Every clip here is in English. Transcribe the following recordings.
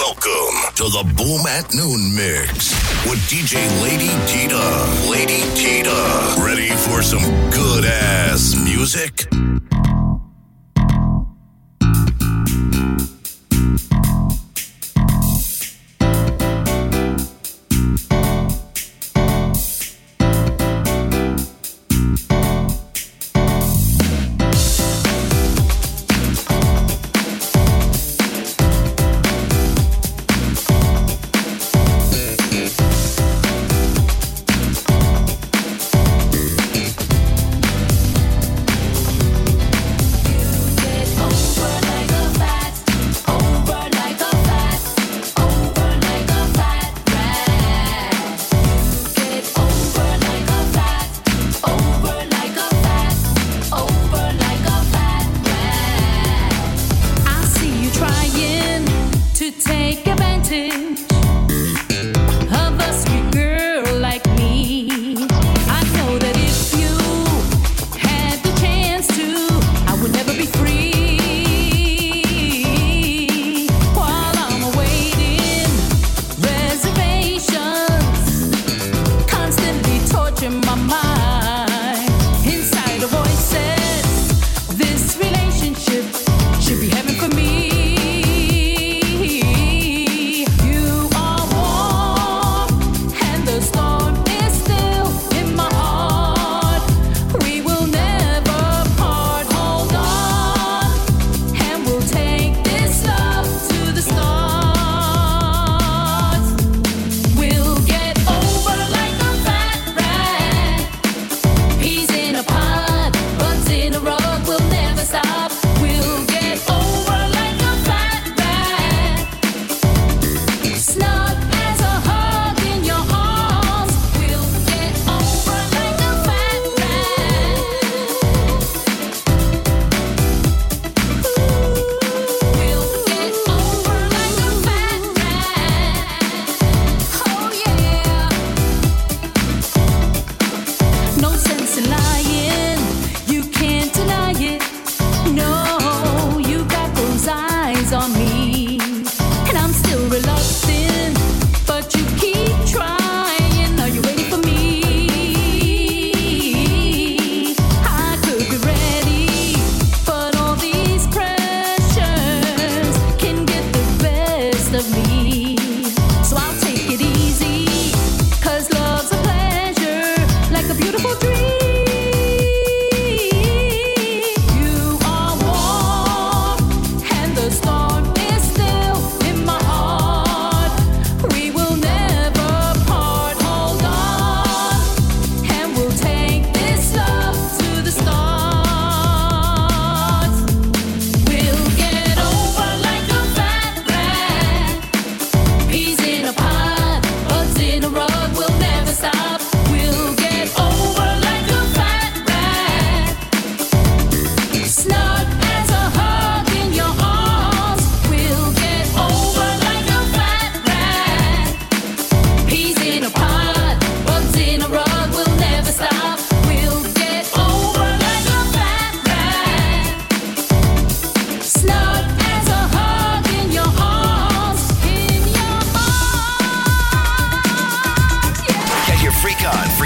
Welcome to the Boom at Noon Mix with DJ Lady Tita. Lady Tita. Ready for some good ass music?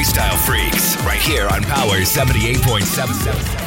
freestyle freaks right here on Power 78.77.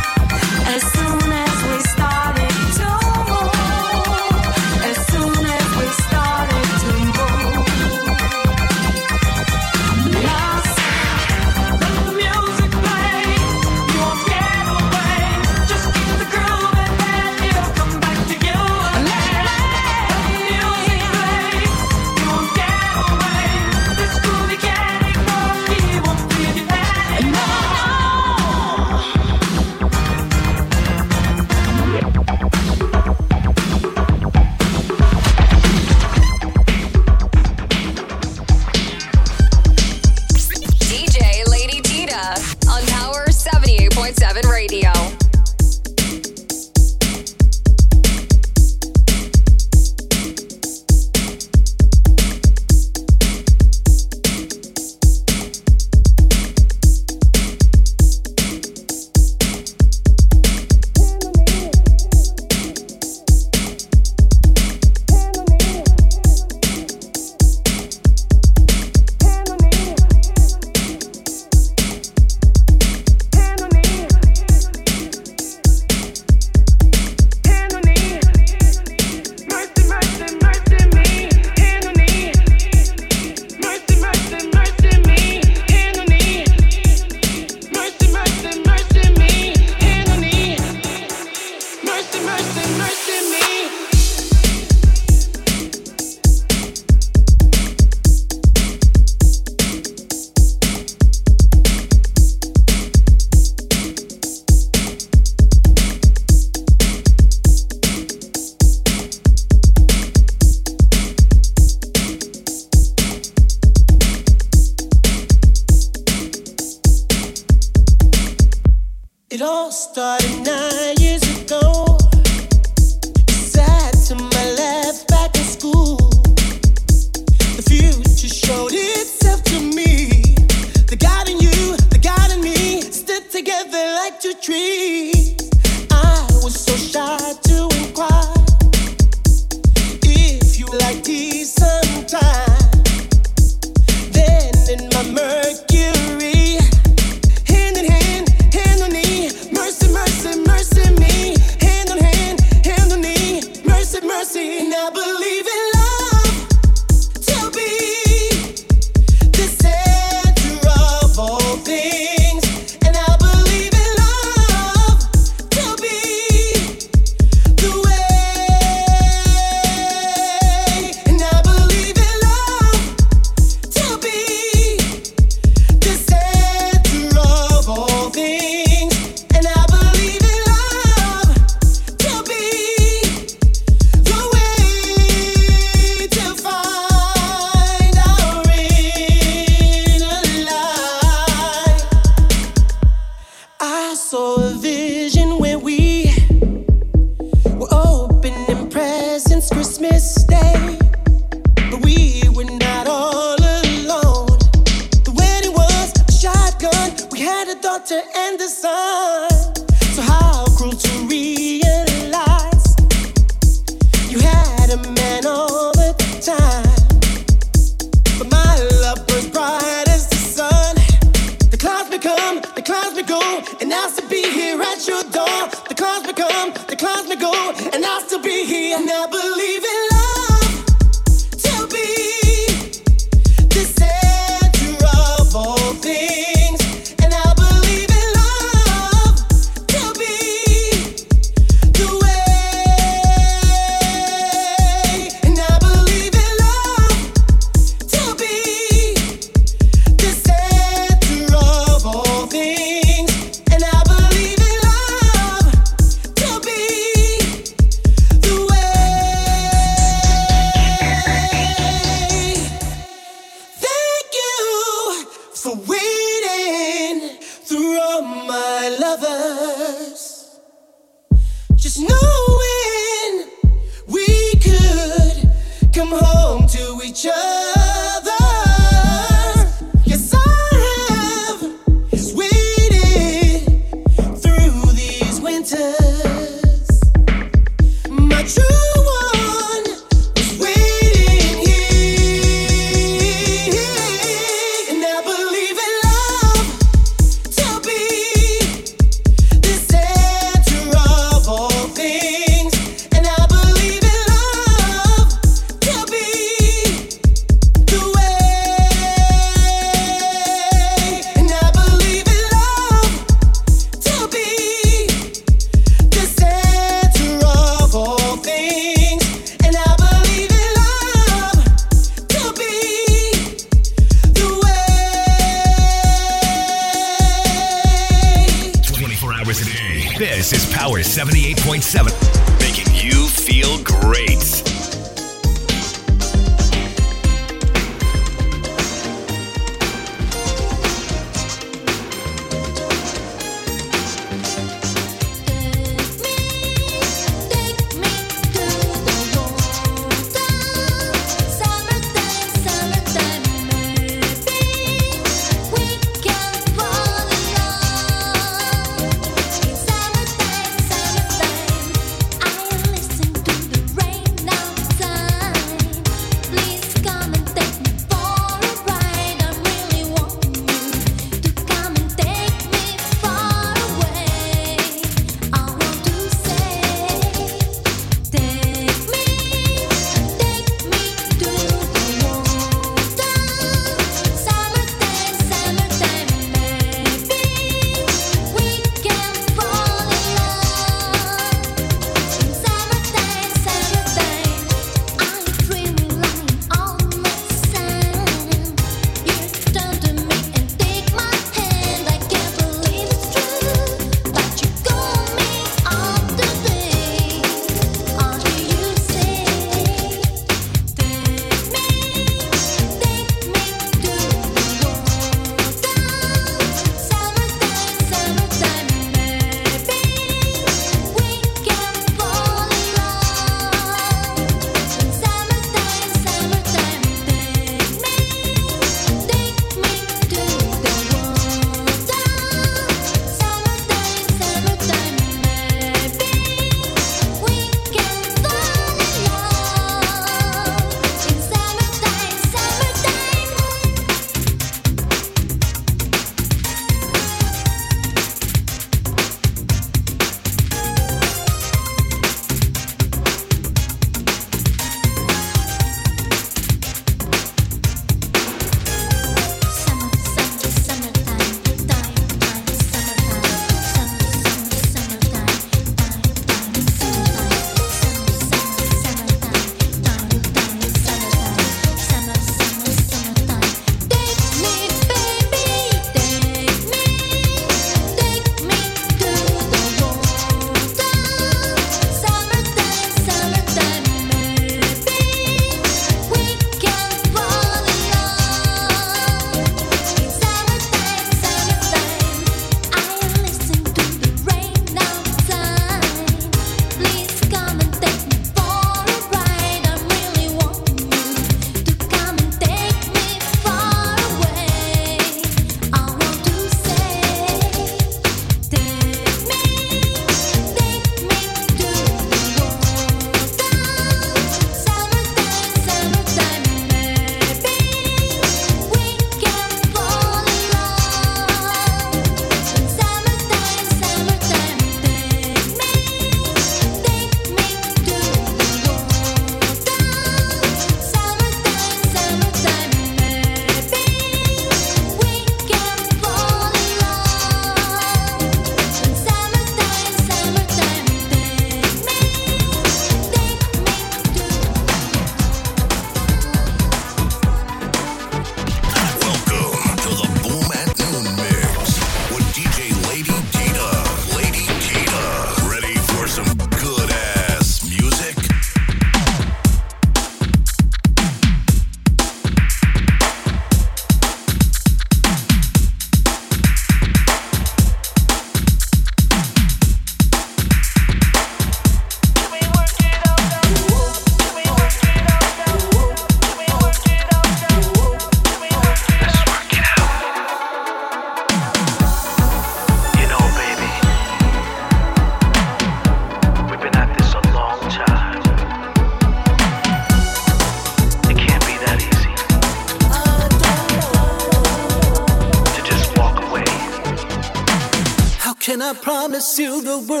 the world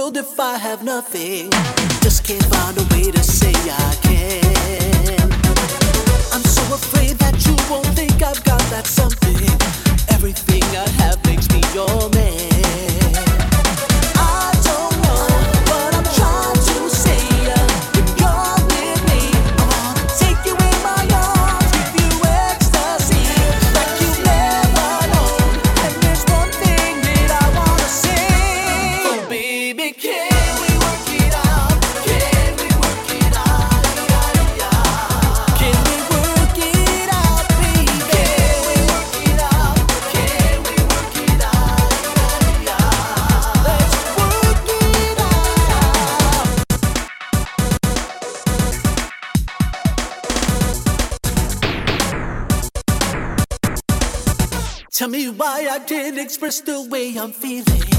express the way I'm feeling.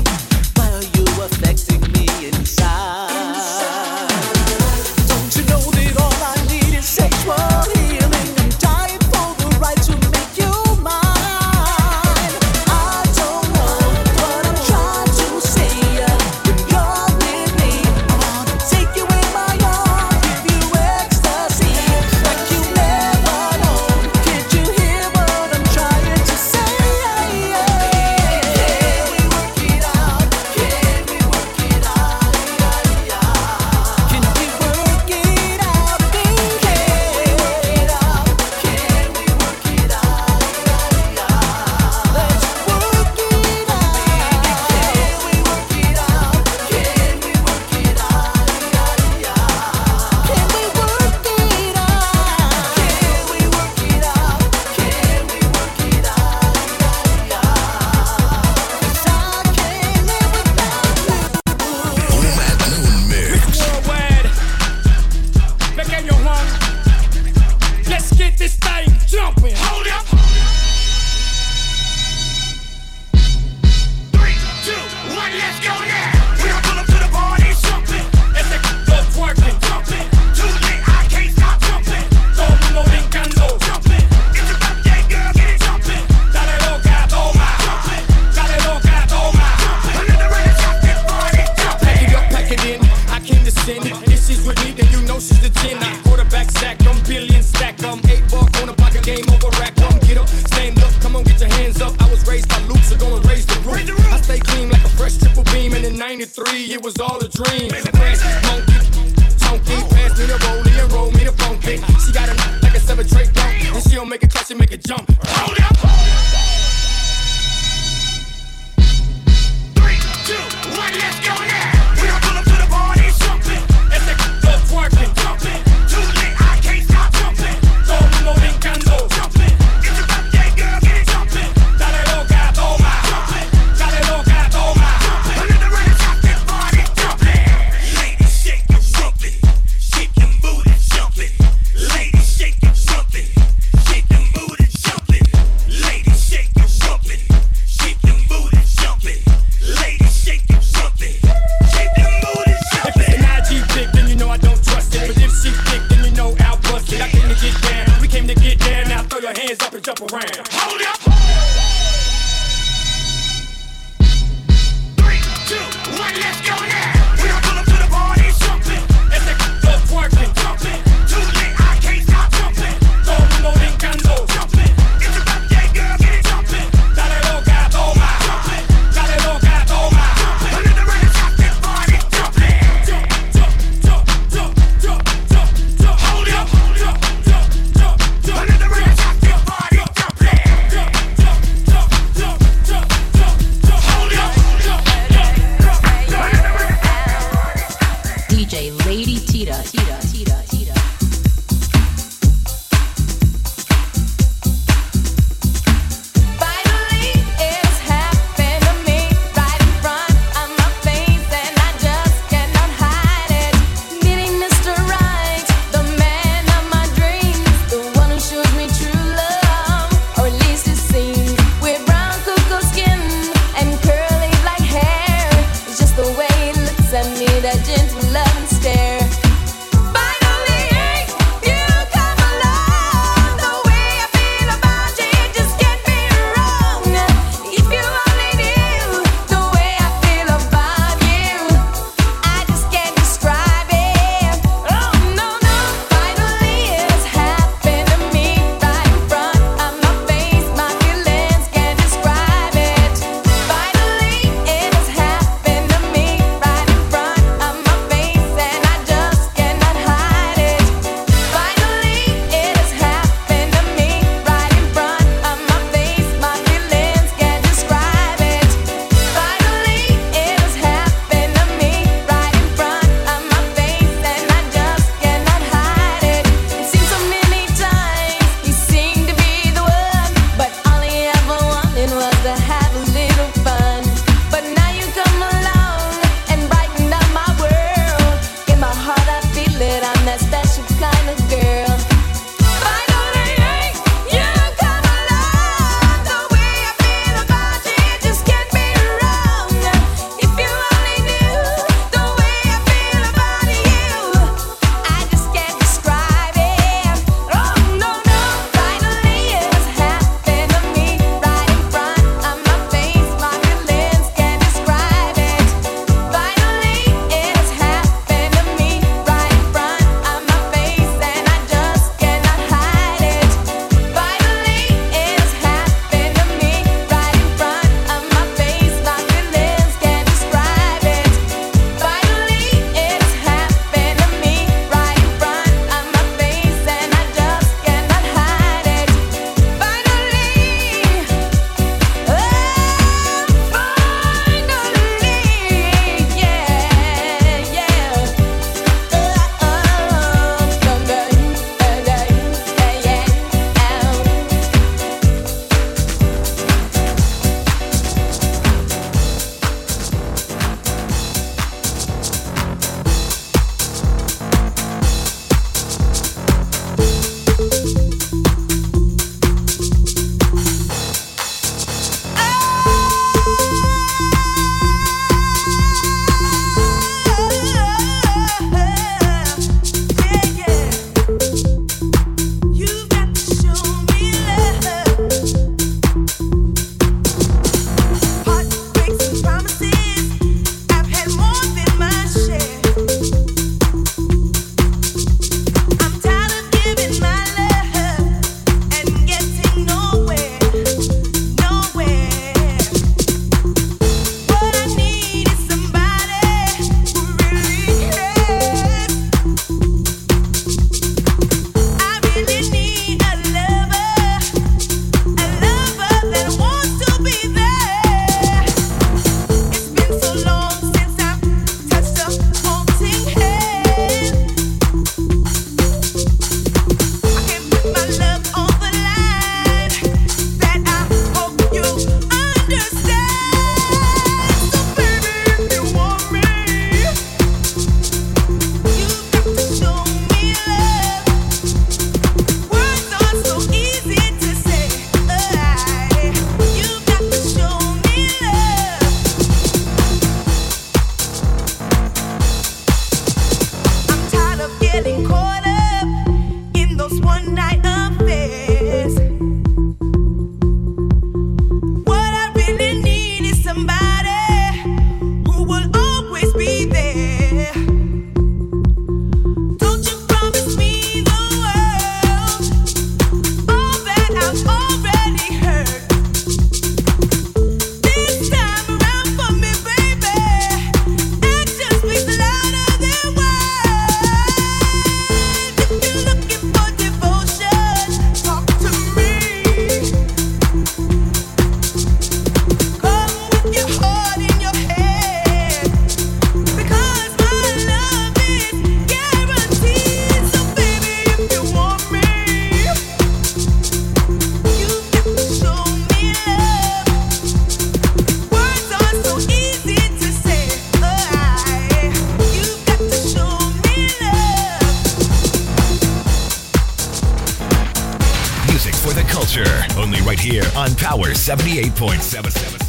Here on Power 78.77.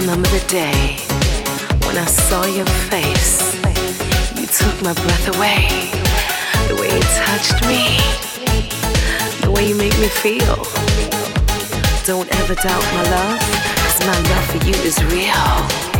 remember the day when I saw your face. You took my breath away. The way you touched me, the way you make me feel. Don't ever doubt my love, cause my love for you is real.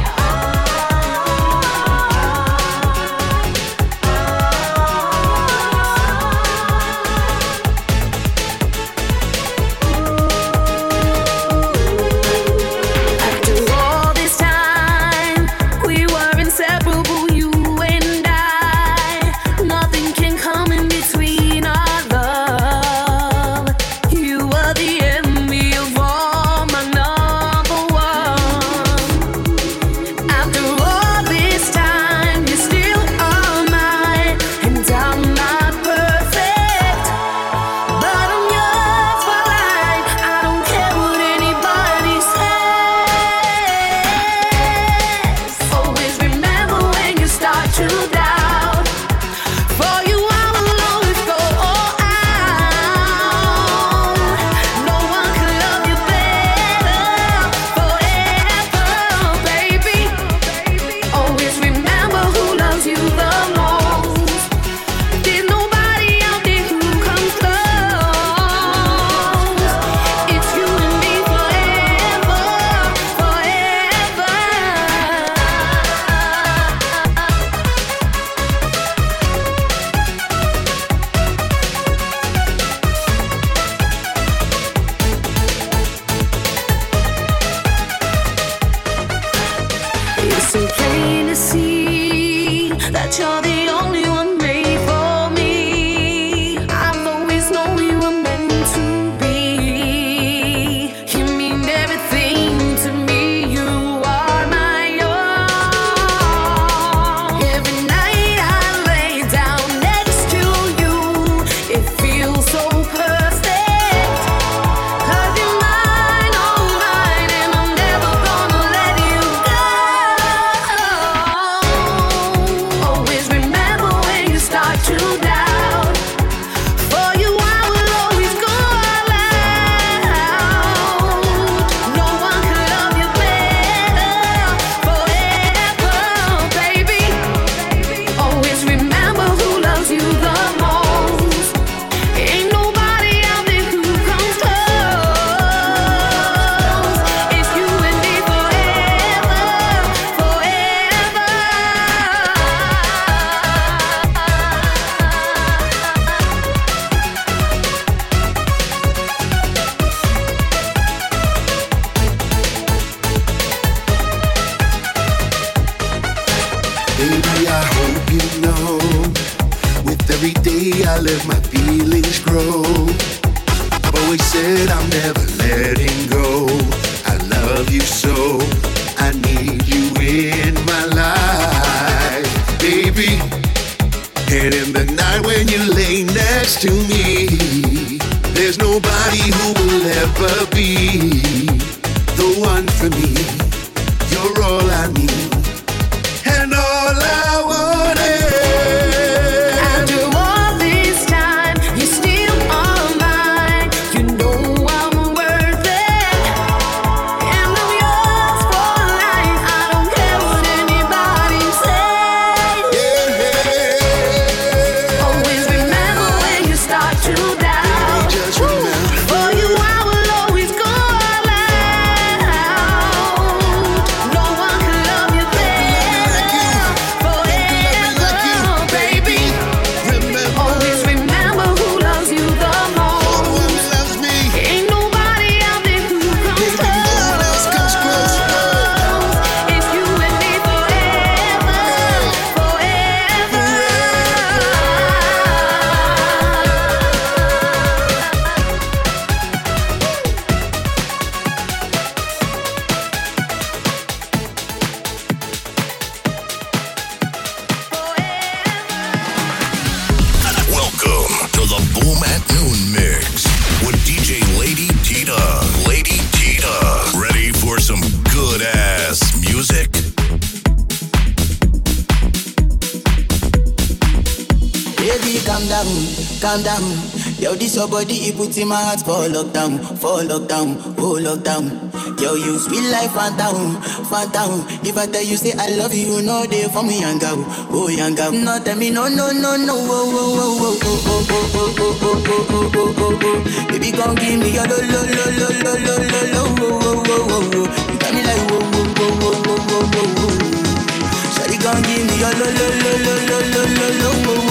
body, he put in my heart for lockdown, for lockdown, oh lockdown. Yo, you sweet life, phantom, phantom. If I tell you, say I love you, no, know they for me, yanga, oh yanga. No, tell me, no, no, no, no, oh, oh, oh, oh, oh, oh, oh, oh, oh, oh, oh, oh, oh, Baby, come give me your lo, lo, lo, lo, lo, lo, lo, lo, oh, oh, oh, oh, oh. You got me like, oh, oh, oh, oh, oh, oh, oh, oh. oh, oh, sorry, Shawty, come give me your lo, lo, lo, lo, lo, lo, lo, lo, oh.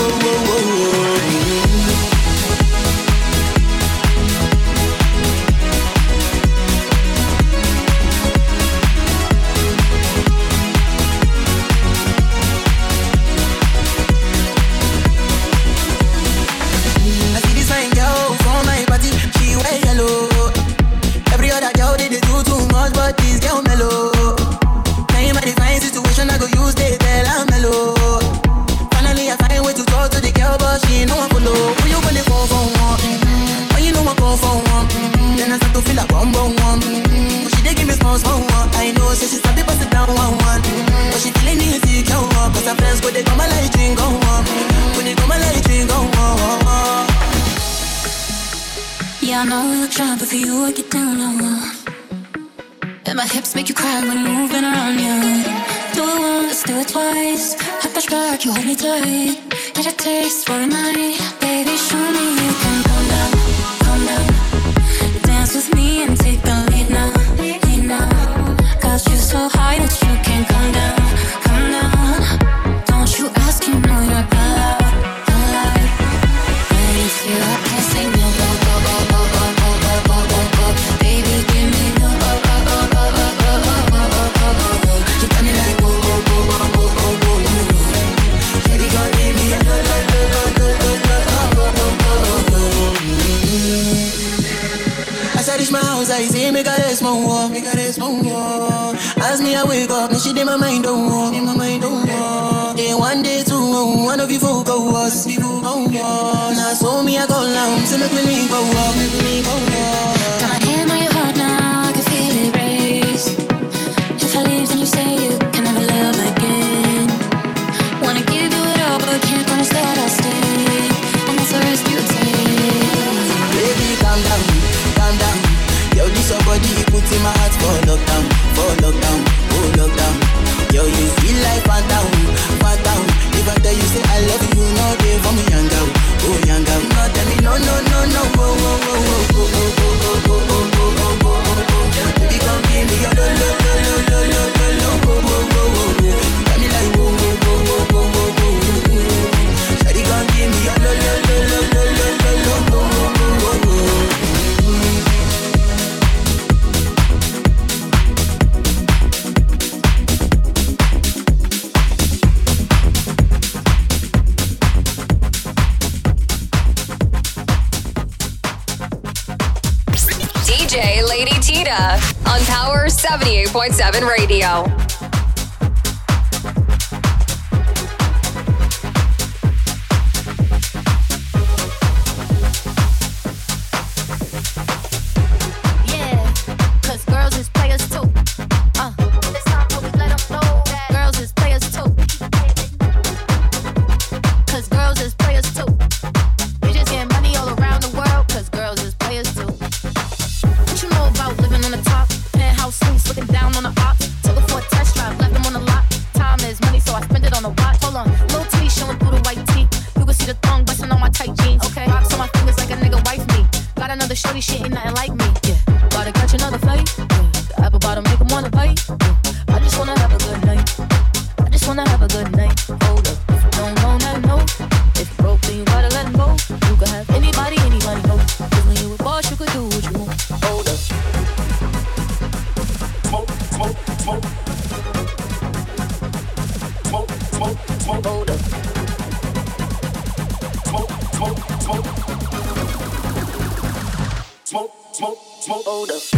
đâu được.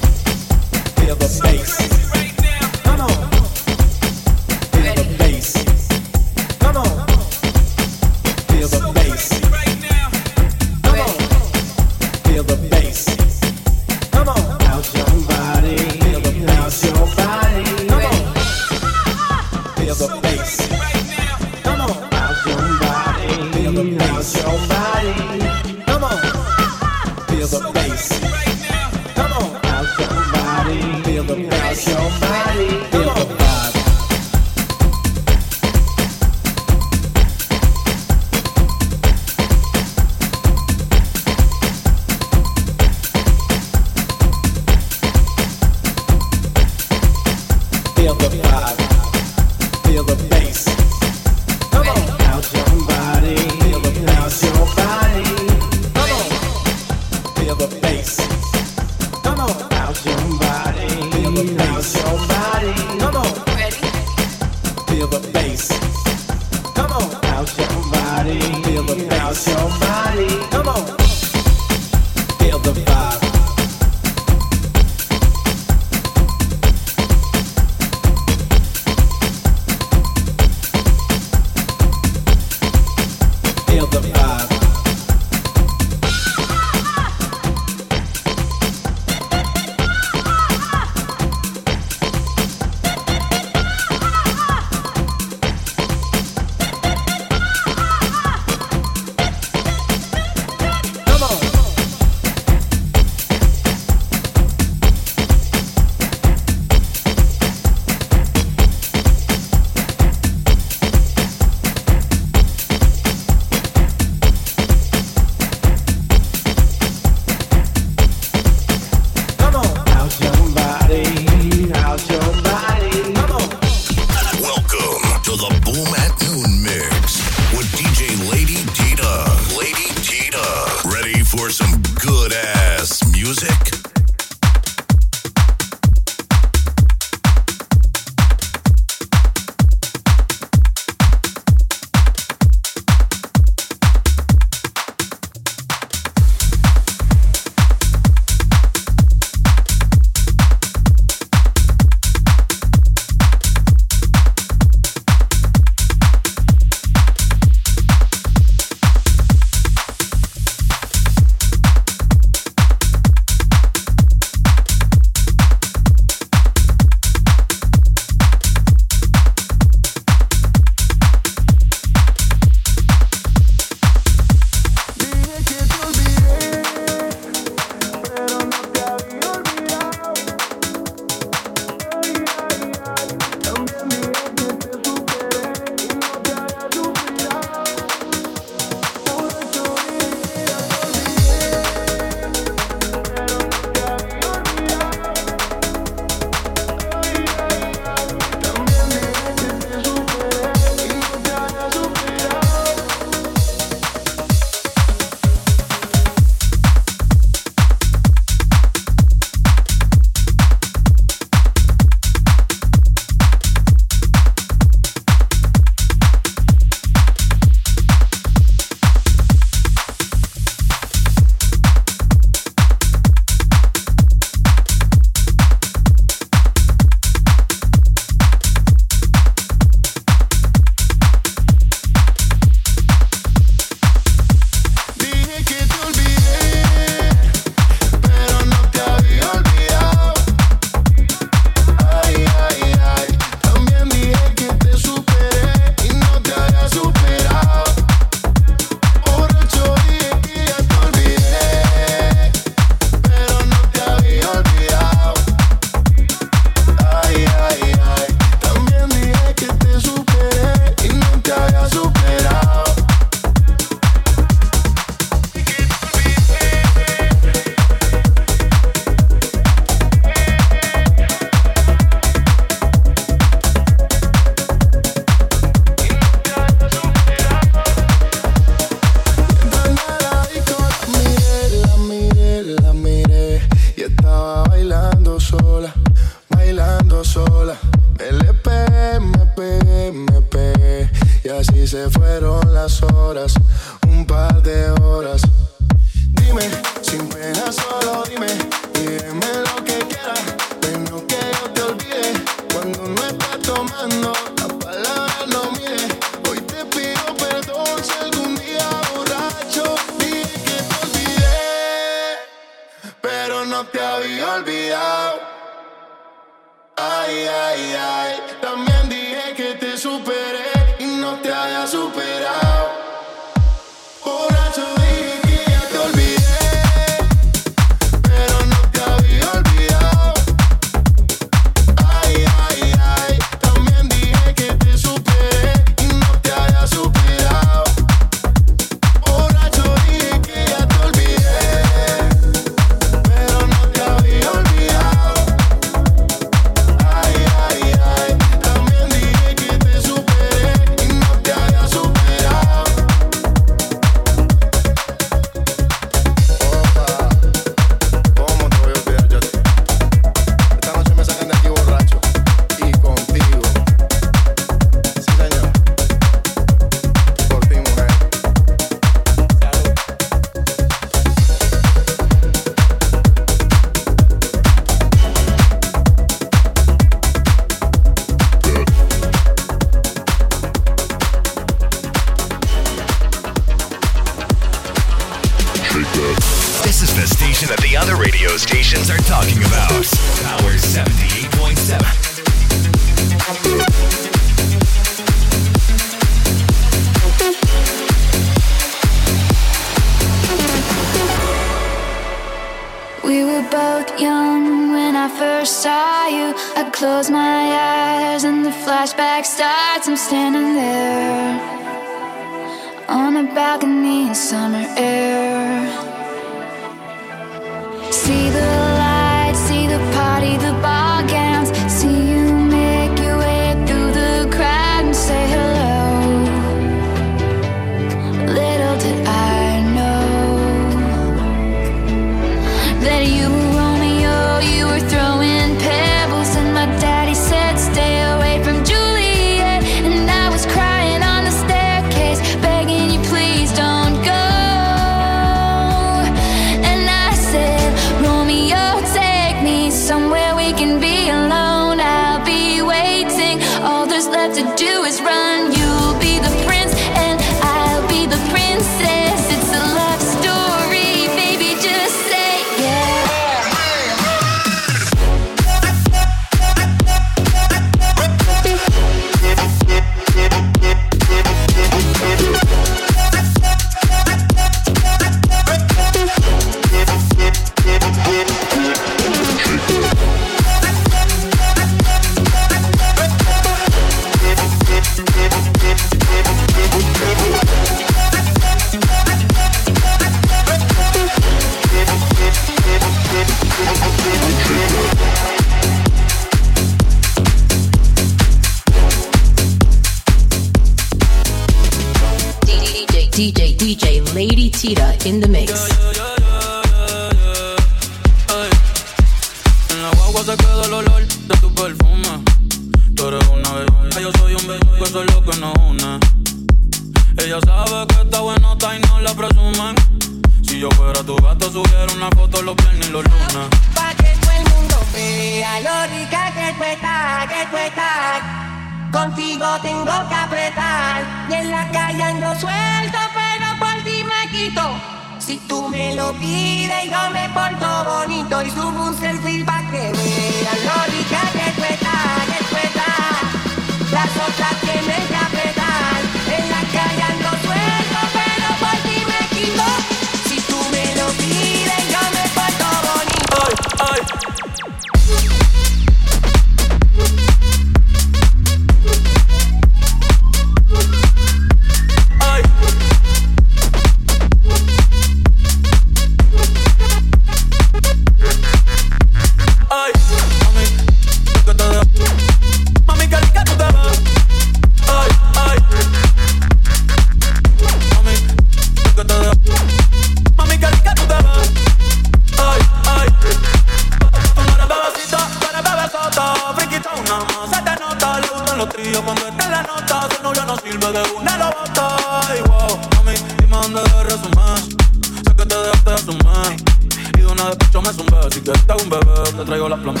Yo me zumbé, si te hago un bebé, te traigo la plan B.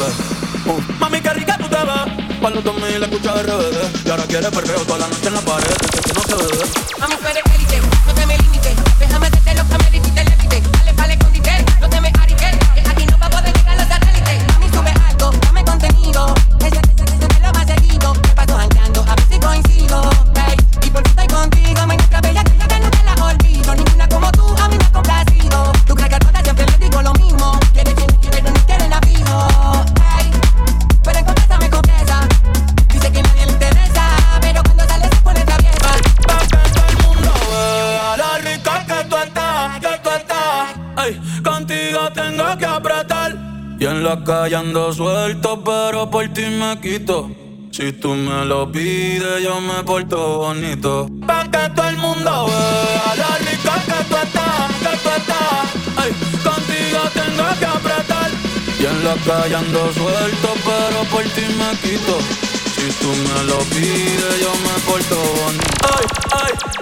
Uh, Mami, qué rica tú te ves. Pa' los 2000 escucha RBD. Y ahora quieres perreo toda la noche en la pared. Que no se ve. Mami, tú eres élite, la calle ando suelto, pero por ti me quito. Si tú me lo pides, yo me porto bonito. Pa' que todo el mundo vea la rica que tú estás, que tú estás. Ay, contigo tengo que apretar. Y en la calle ando suelto, pero por ti me quito. Si tú me lo pides, yo me porto bonito. Ay, ay.